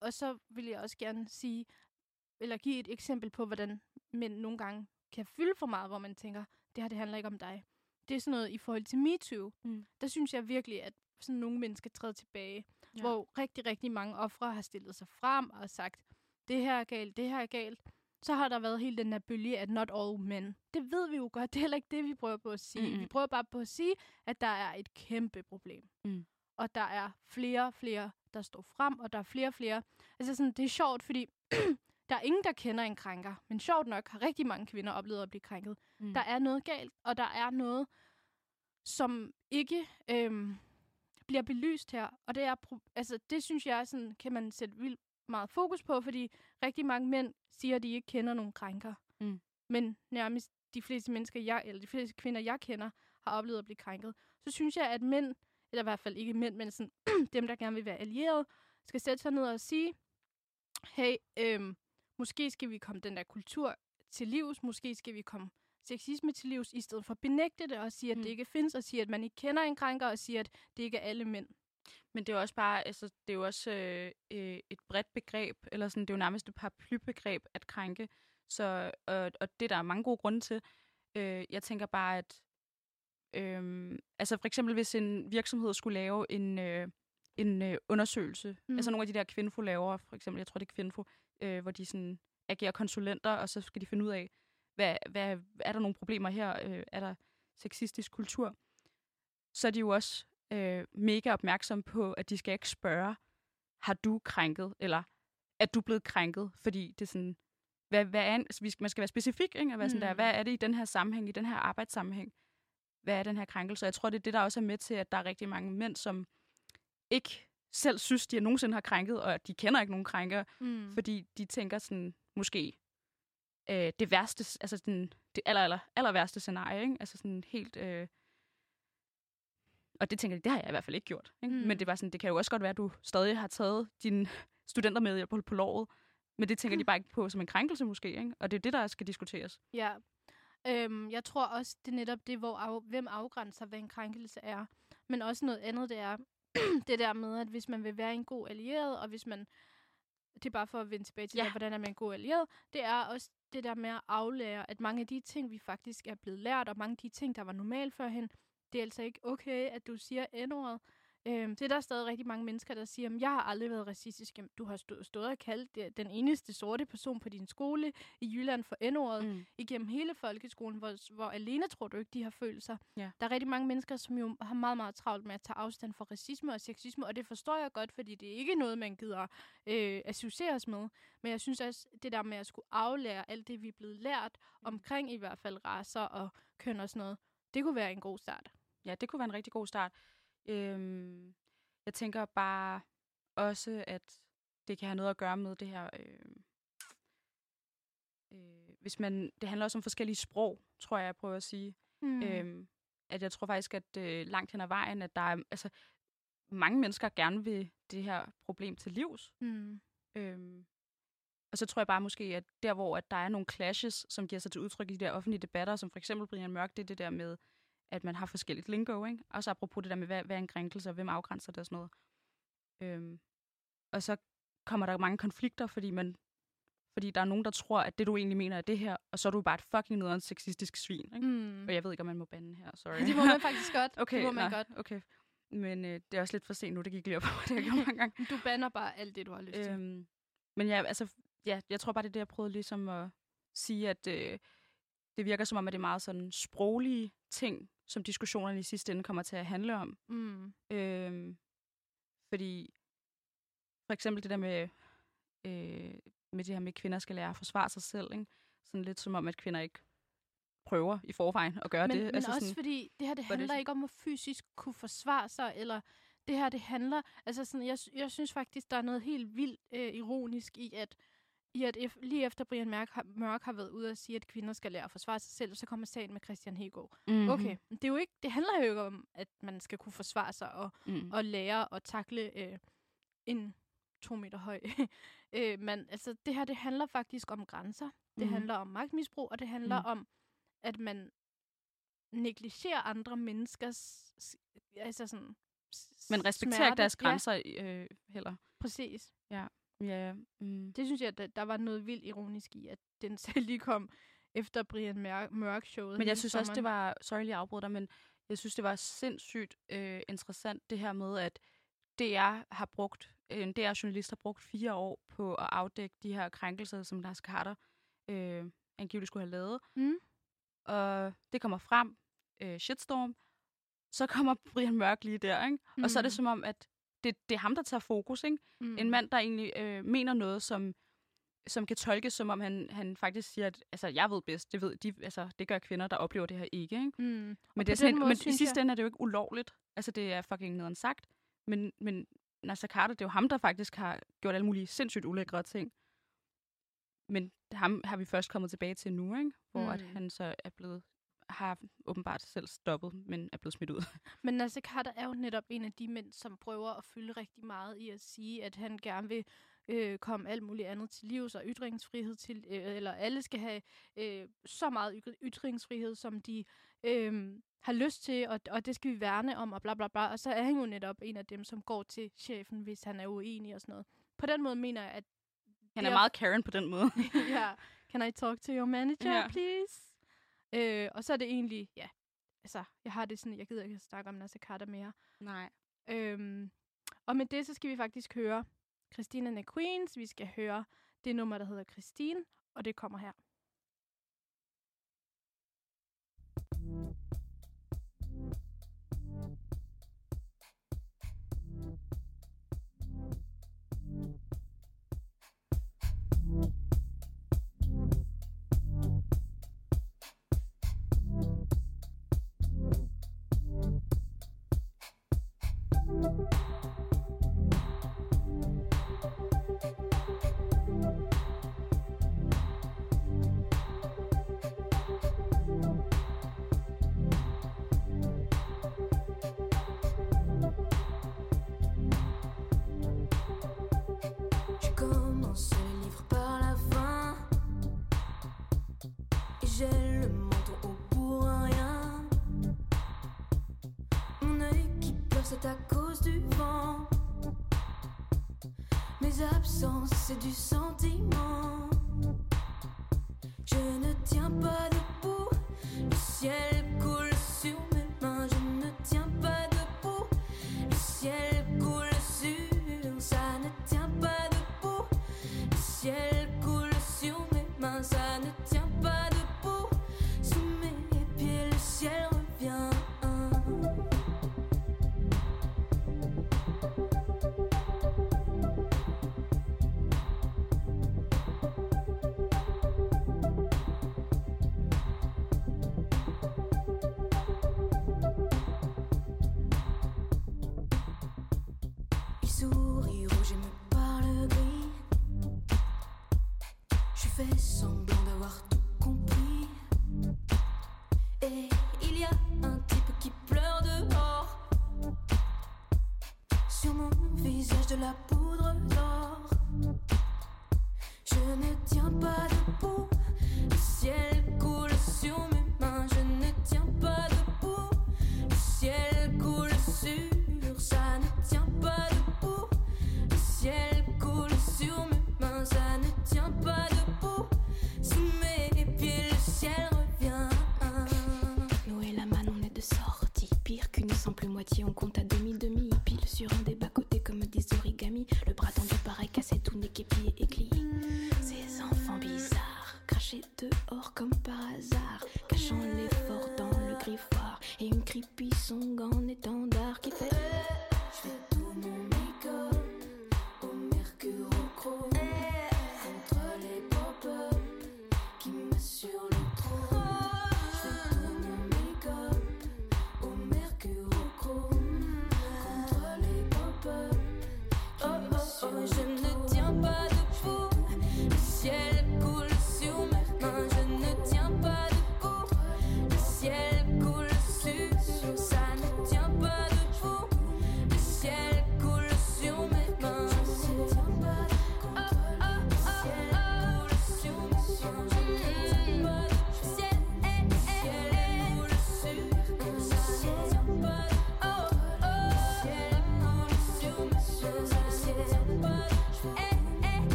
og så vil jeg også gerne sige, eller give et eksempel på, hvordan mænd nogle gange kan fylde for meget, hvor man tænker, det her det handler ikke om dig. Det er sådan noget i forhold til MeToo. Mm. Der synes jeg virkelig, at sådan nogle mennesker træder tilbage, Ja. ja. hvor rigtig, rigtig mange ofre har stillet sig frem og sagt, det her er galt, det her er galt. Så har der været hele den her bølge, at not all men. Det ved vi jo godt, *laughs* det er heller ikke det, vi prøver på at sige. Mm-hmm. Vi prøver bare på at sige, at der er et kæmpe problem. Mm. Og der er flere og flere, der står frem, og der er flere og flere. Altså sådan, det er sjovt, fordi *clears throat* der er ingen, der kender en krænker. Men sjovt nok har rigtig mange kvinder oplevet at blive krænket. Mm. Der er noget galt, og der er noget, som ikke øhm, bliver belyst her. Og det er, altså det synes jeg, sådan, kan man sætte vildt meget fokus på, fordi rigtig mange mænd siger, at de ikke kender nogen krænker. Mm. Men nærmest de fleste mennesker, jeg, eller de fleste kvinder, jeg kender, har oplevet at blive krænket. Så synes jeg, at mænd, eller i hvert fald ikke mænd, men sådan, *clears throat* dem, der gerne vil være allierede, skal sætte sig ned og sige, hey, øhm, måske skal vi komme den der kultur til livs, måske skal vi komme sexisme til livs, i stedet for at benægte det og sige, at. Mm. det ikke findes, og sige, at man ikke kender en krænker, og sige, at det ikke er alle mænd. Men det er jo også bare, altså, det er jo også øh, øh, et bredt begreb, eller sådan, det er jo nærmest et paraplybegreb at krænke. Så, og, og det der er mange gode grunde til. Øh, jeg tænker bare, at øh, altså for eksempel hvis en virksomhed skulle lave en, øh, en øh, undersøgelse, mm. Mm. altså nogle af de der Kvinfo laver, for eksempel, jeg tror det er Kvinfo, øh, hvor de sådan agerer konsulenter, og så skal de finde ud af, hvad, hvad, er der nogle problemer her? Øh, er der sexistisk kultur? Så er de jo også øh, mega opmærksom på, at de skal ikke spørge, har du krænket, eller at du er blevet krænket, fordi det er sådan, hvad, hvad er, en, altså, man skal være specifik, ikke? Og være sådan der, Mm. hvad er det i den her sammenhæng, i den her arbejdssammenhæng? Hvad er den her krænkelse? Og jeg tror, det er det, der også er med til, at der er rigtig mange mænd, som ikke selv synes, de nogensinde har krænket, og de kender ikke nogen krænker, Mm. fordi de tænker sådan, måske øh, det værste, altså sådan, det aller, aller, aller værste scenarie, ikke? Altså sådan helt... Øh, og det tænker de, det har jeg i hvert fald ikke gjort. Ikke? Mm. Mm. Men det var sådan, det kan jo også godt være, at du stadig har taget dine studenter med på, på lovet, men det tænker de bare ikke på som en krænkelse måske, ikke? Og det er det, der skal diskuteres. Ja. Øhm, jeg tror også, det er netop det, hvor af, hvem afgrænser, hvad en krænkelse er. Men også noget andet, det er *clears throat* det der med, at hvis man vil være en god allieret, og hvis man... Det er bare for at vende tilbage til, Ja. ja. hvordan er man en god allieret. Det er også det der med at aflære, at mange af de ting, vi faktisk er blevet lært, og mange af de ting, der var normalt førhen, det er altså ikke okay, at du siger n-ordet. Øhm, det er der stadig rigtig mange mennesker, der siger, at jeg har aldrig været racistisk. Jamen, Du har stå- stået og kaldt det- den eneste sorte person på din skole i Jylland for n-ordet Mm. igennem hele folkeskolen, hvor, hvor alene tror du ikke, de har følelser. Ja. Der er rigtig mange mennesker, som jo har meget, meget travlt med at tage afstand fra racisme og sexisme, og det forstår jeg godt, fordi det er ikke noget, man gider øh, associeres med. Men jeg synes også, det der med at skulle aflære alt det, vi er blevet lært Mm. omkring i hvert fald raser og køn og sådan noget, det kunne være en god start. Ja, det kunne være en rigtig god start. Øhm, jeg tænker bare også, at det kan have noget at gøre med det her... Øh, øh, hvis man, det handler også om forskellige sprog, tror jeg, jeg prøver at sige. Mm. Øhm, at jeg tror faktisk, at øh, langt hen ad vejen, at der er altså, mange mennesker gerne vil det her problem til livs. Mm. Øhm, og så tror jeg bare måske, at der, hvor at der er nogle clashes, som giver sig til udtryk i de der offentlige debatter, som for eksempel Brian Mørk, det er det der med, at man har forskelligt lingo, ikke? Også apropos det der med, hvad, hvad er en krænkelse, og hvem afgrænser det og sådan noget. Øhm, og så kommer der mange konflikter, fordi man fordi der er nogen, der tror, at det, du egentlig mener, er det her, og så er du bare et fucking nederen sexistisk svin. Ikke? Mm. Og jeg ved ikke, om man må bande her, sorry. *laughs* Det må man faktisk godt. *laughs* okay, det må man nå, godt. okay. Men øh, det er også lidt for sent nu, det gik lige op mig, det jeg gjort mange gange. Du banner bare alt det, du har lyst til. Øhm, men ja, altså, ja, jeg tror bare, det er det, jeg prøvede ligesom at sige, at øh, det virker som om, at det er meget sådan sproglige ting, som diskussionerne i sidste ende kommer til at handle om. Mm. Øhm, fordi for eksempel det der med, øh, med det her med, at kvinder skal lære at forsvare sig selv. Ikke? Sådan lidt som om, at kvinder ikke prøver i forvejen at gøre men, det. Men altså også sådan, fordi, det her det det handler sådan- ikke om at fysisk kunne forsvare sig, eller det her det handler, altså sådan, jeg, jeg synes faktisk, der er noget helt vildt øh, ironisk i, at i at ef- lige efter Brian Mørk har, Mørk har været ude og sige, at kvinder skal lære at forsvare sig selv, så kommer sagen med Christian Hegård. mm-hmm. Okay, det, er jo ikke, det handler jo ikke om, at man skal kunne forsvare sig og, Mm. og lære at takle øh, en to meter høj. *laughs* øh, men altså, det her, det handler faktisk om grænser. Det Mhm. handler om magtmisbrug, og det handler Mhm. om, at man negligerer andre menneskers... Altså sådan... Men respekterer ikke deres grænser øh, heller. Ja, præcis. Ja, mm. Det synes jeg, at der- der var noget vildt ironisk i, at den *laughs* selv lige kom efter Brian Mørk, Mørk showet. Men jeg synes også, det var, sorry lige at afbryde dig, men jeg synes, det var sindssygt øh, interessant det her med, at DR har brugt, en DR-journalist har brugt fire år på at afdække de her krænkelser, som Lars Carter øh, angiveligt skulle have lavet. Mm. Og det kommer frem, øh, shitstorm, så kommer *laughs* Brian Mørk lige der, ikke? Mm. Og så er det Mm. som om, at det, det er ham, der tager fokus, ikke? Mm. En mand, der egentlig øh, mener noget, som, som kan tolkes, som om han, han faktisk siger, at altså, jeg ved bedst, det, ved de, altså, det gør kvinder, der oplever det her ikke. ikke? Mm. Men, det er sådan, måde men i sidste jeg- ende er det jo ikke ulovligt. Altså, det er fucking nederen sagt. Men, men Nasser Carter, det er jo ham, der faktisk har gjort alle mulige sindssygt ulækre ting. Men ham har vi først kommet tilbage til nu, ikke? Hvor mm. at han så er blevet har åbenbart selv stoppet, men er blevet smidt ud. *laughs* Men Nasser Carter er jo netop en af de mænd, som prøver at fylde rigtig meget i at sige, at han gerne vil øh, komme alt muligt andet til livs og ytringsfrihed til, øh, eller alle skal have øh, så meget yt- ytringsfrihed, som de øh, har lyst til, og, og det skal vi værne om, og bla bla bla. Og så er han jo netop en af dem, som går til chefen, hvis han er uenig og sådan noget. På den måde mener jeg, at Han er meget Karen på den måde. *laughs* ja, can I talk to your manager, Ja. yeah. please? Øh, og så er det egentlig, ja, altså, jeg har det sådan, jeg gider ikke snakke om Nasser Carter mere. Nej. Øhm, og med det, så skal vi faktisk høre Christina and the Queens. Vi skal høre det nummer, der hedder Christine, og det kommer her. Commence Je commence le livre par la fin. Et j'ai le menton au bout de rien. Mon œil qui pleure cet accord du vent. Mes absences, c'est du sentiment. Le bras tendu pareil, cassé tout nez, pied éclit. Ces enfants bizarres, crachés dehors comme par hasard. Cachant l'effort dans le griffoir. Et une creepy song en étendard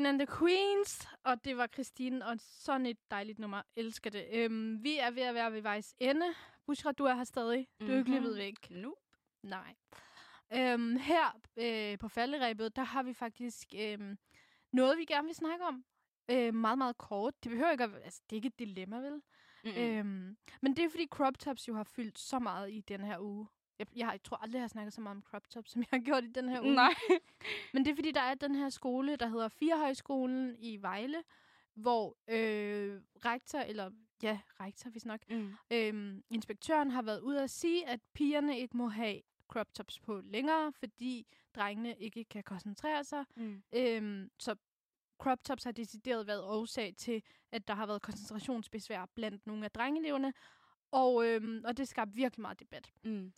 Christine and the Queens, og det var Christine, og sådan et dejligt nummer. Elsker det. Øhm, vi er ved at være ved vejs ende. Bushra, du er her stadig. Du er ikke Mhm. løbet væk. Nu. Nej. Øhm, her øh, på falderæbet, der har vi faktisk øhm, noget, vi gerne vil snakke om. Øh, meget, meget kort. Det behøver ikke at, altså, det er ikke et dilemma, vel? Mm. Øhm, men det er fordi crop tops jo har fyldt så meget i den her uge. Jeg, jeg, tror aldrig, jeg har snakket så meget om crop tops, som jeg har gjort i den her uge. Nej. Men det er fordi, der er den her skole, der hedder Firehøjskolen i Vejle, hvor øh, rektor, eller ja, rektor hvis nok, Mm. øhm, inspektøren har været ude at sige, at pigerne ikke må have crop tops på længere, fordi drengene ikke kan koncentrere sig. Mm. Øhm, så crop tops har decideret været årsag til, at der har været koncentrationsbesvær blandt nogle af drengeleverne, og, øhm, og det skabte virkelig meget debat. Mm.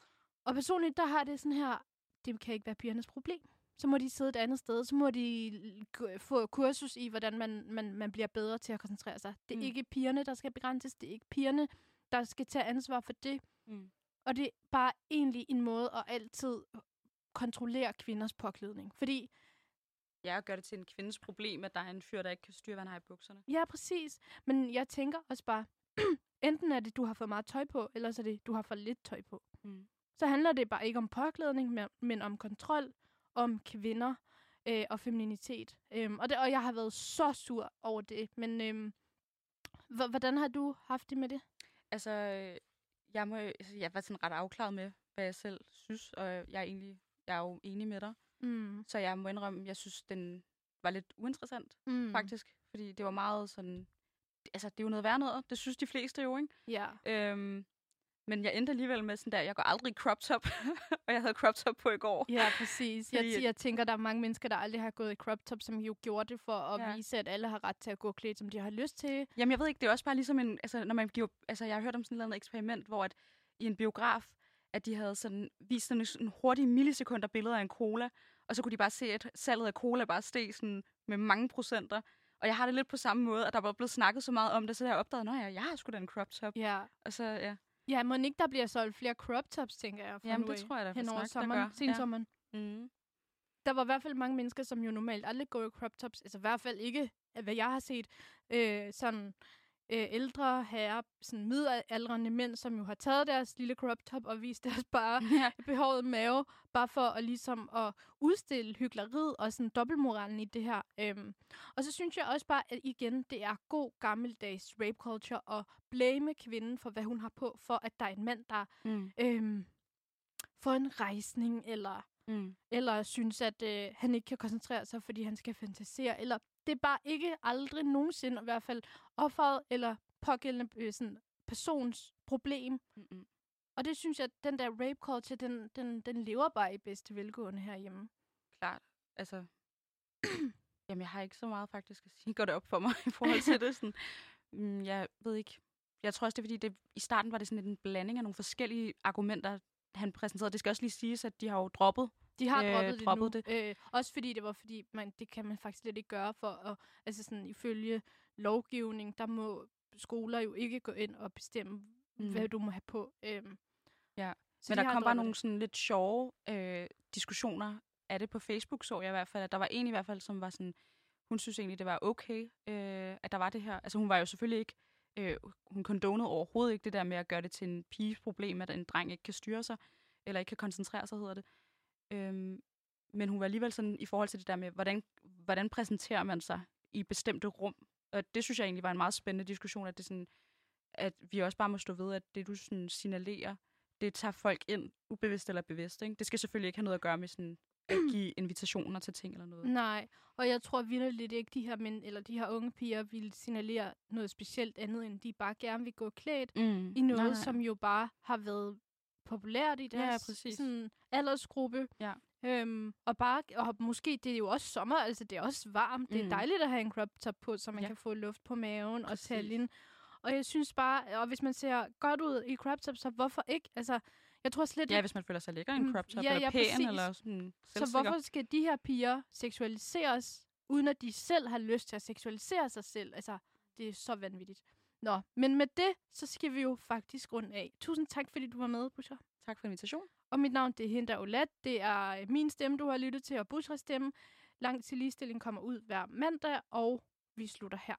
Og personligt, der har det sådan her, det kan ikke være pigernes problem. Så må de sidde et andet sted, så må de få kursus i, hvordan man, man, man bliver bedre til at koncentrere sig. Det er Mm. ikke pigerne, der skal begrænses, det er ikke pigerne, der skal tage ansvar for det. Mm. Og det er bare egentlig en måde at altid kontrollere kvinders påklædning. Fordi, Jeg gør det til en kvindes problem, at der er en fyr, der ikke kan styre, hvad han har i bukserne. ja, præcis. Men jeg tænker også bare, *clears throat* enten er det, du har for meget tøj på, eller så er det, du har for lidt tøj på. Mm. Så handler det bare ikke om påklædning, men- om kontrol om kvinder øh, og femininitet. Øhm, og, det, og jeg har været så sur over det. Men øhm, hvordan har du haft det med det? Altså, øh, jeg, må, altså, jeg var sådan ret afklaret med, hvad jeg selv synes, og jeg er egentlig jeg er jo enig med dig. Mm. Så jeg må indrømme, jeg synes, den var lidt uinteressant, mm. faktisk. Fordi det var meget sådan... Altså, det er jo noget værd noget. Det synes de fleste jo, ikke? Ja. Øhm, men jeg endte alligevel med sådan der, jeg går aldrig crop top, *laughs* og jeg havde crop top på i går. Ja, præcis. Jeg, Fordi at- jeg tænker, der er mange mennesker, der aldrig har gået i crop top, som jo gjorde det for at ja. Vise, at alle har ret til at gå klædt, som de har lyst til. Jamen, jeg ved ikke, det er også bare ligesom en, altså, når man giver, altså, jeg har hørt om sådan et eksperiment, hvor at, i en biograf, at de havde sådan, vist sådan en hurtige millisekunder billeder af en cola, og så kunne de bare se, at salget af cola bare steg sådan med mange procenter. Og jeg har det lidt på samme måde, at der var blevet snakket så meget om det, så jeg opdagede, at jeg, jeg har sgu da en crop top. Ja. Og så, ja. Ja, må ikke der bliver solgt flere crop tops, tænker jeg, Jamen, det tror jeg da hen over nok, der sommeren, gør. sensommeren. Ja. Mm. Der var i hvert fald mange mennesker, som jo normalt aldrig går i crop tops. Altså i hvert fald ikke, hvad jeg har set, øh, sådan øh, ældre herrer, sådan midaldrende mænd, som jo har taget deres lille crop top og vist *laughs* deres bare Ja. behåret mave, bare for at ligesom at udstille hyggeleriet og sådan dobbeltmoralen i det her. Øhm. Og så synes jeg også bare, at igen, det er god gammeldags rape culture at blame kvinden for, hvad hun har på, for at der er en mand, der Mm. øhm, får en rejsning, eller Mm. eller synes, at øh, han ikke kan koncentrere sig, fordi han skal fantasere, eller det er bare ikke aldrig nogensinde i hvert fald offeret eller pågældende øh, sådan, persons problem. Mm-mm. Og det synes jeg, at den der rape culture, den, den, den lever bare i bedste velgående herhjemme. Klart. Altså, *clears throat* jamen, jeg har ikke så meget faktisk at sige. Går det op for mig *laughs* i forhold til det? Sådan, mm, jeg ved ikke. Jeg tror også, det er fordi, det, i starten var det sådan en blanding af nogle forskellige argumenter, han præsenterede. Det skal også lige siges, at de har jo droppet. De har Øh, droppet det nu. det. Øh, også fordi det var fordi, man, det kan man faktisk lidt ikke gøre for at, altså sådan ifølge lovgivning, der må skoler jo ikke gå ind og bestemme, mm. Hvad du må have på. Øhm, Ja. så Men de der kom bare nogle sådan lidt sjove øh, diskussioner af det på Facebook, så jeg i hvert fald. At der var en i hvert fald, som var sådan, hun synes egentlig, det var okay, øh, at der var det her. Altså hun var jo selvfølgelig ikke, øh, hun kondonede overhovedet ikke det der med at gøre det til en piges problem, at en dreng ikke kan styre sig, eller ikke kan koncentrere sig, hedder det. Øhm, men hun var alligevel sådan i forhold til det der med, hvordan, hvordan præsenterer man sig i bestemte rum. Og det synes jeg egentlig var en meget spændende diskussion, at det sådan, at vi også bare må stå ved, at det du sådan signalerer, det tager folk ind, ubevidst eller bevidst. Ikke? Det skal selvfølgelig ikke have noget at gøre med sådan, at *clears throat* give invitationer til ting eller noget. Nej, og jeg tror vildt ikke, de her mænd, eller de her unge piger vil signalere noget specielt andet, end de bare gerne vil gå klædt Mm. i noget, Nej, nej. som jo bare har været populært i Ja, deres præcis. sådan, aldersgruppe. Ja. Øhm, og bare, og måske, det er jo også sommer, altså det er også varmt. Det er Mm. dejligt at have en crop top på, så man Ja. kan få luft på maven Præcis. og taljen. Og jeg synes bare, og hvis man ser godt ud i crop top, så hvorfor ikke? Altså, jeg tror slet Ja, ikke, hvis man føler sig lækker i en Mm, crop top, ja, eller ja, pæn, præcis. eller sådan så hvorfor skal de her piger seksualiseres, uden at de selv har lyst til at seksualisere sig selv? Altså, det er så vanvittigt. Nå, men med det, så skal vi jo faktisk rundt af. Tusind tak, fordi du var med, Buscher. Tak for invitationen. Og mit navn, det er Hinda Olat. Det er øh, min stemme, du har lyttet til, og Bushras stemme. Langt til ligestilling kommer ud hver mandag, og vi slutter her.